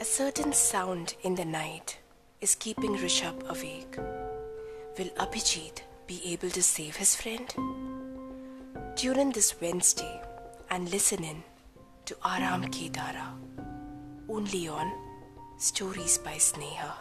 A certain sound in the night is keeping Rishabh awake. Will Abhijit be able to save his friend? Tune in this Wednesday and listen in to Aram Kedara, only on Stories by Sneha.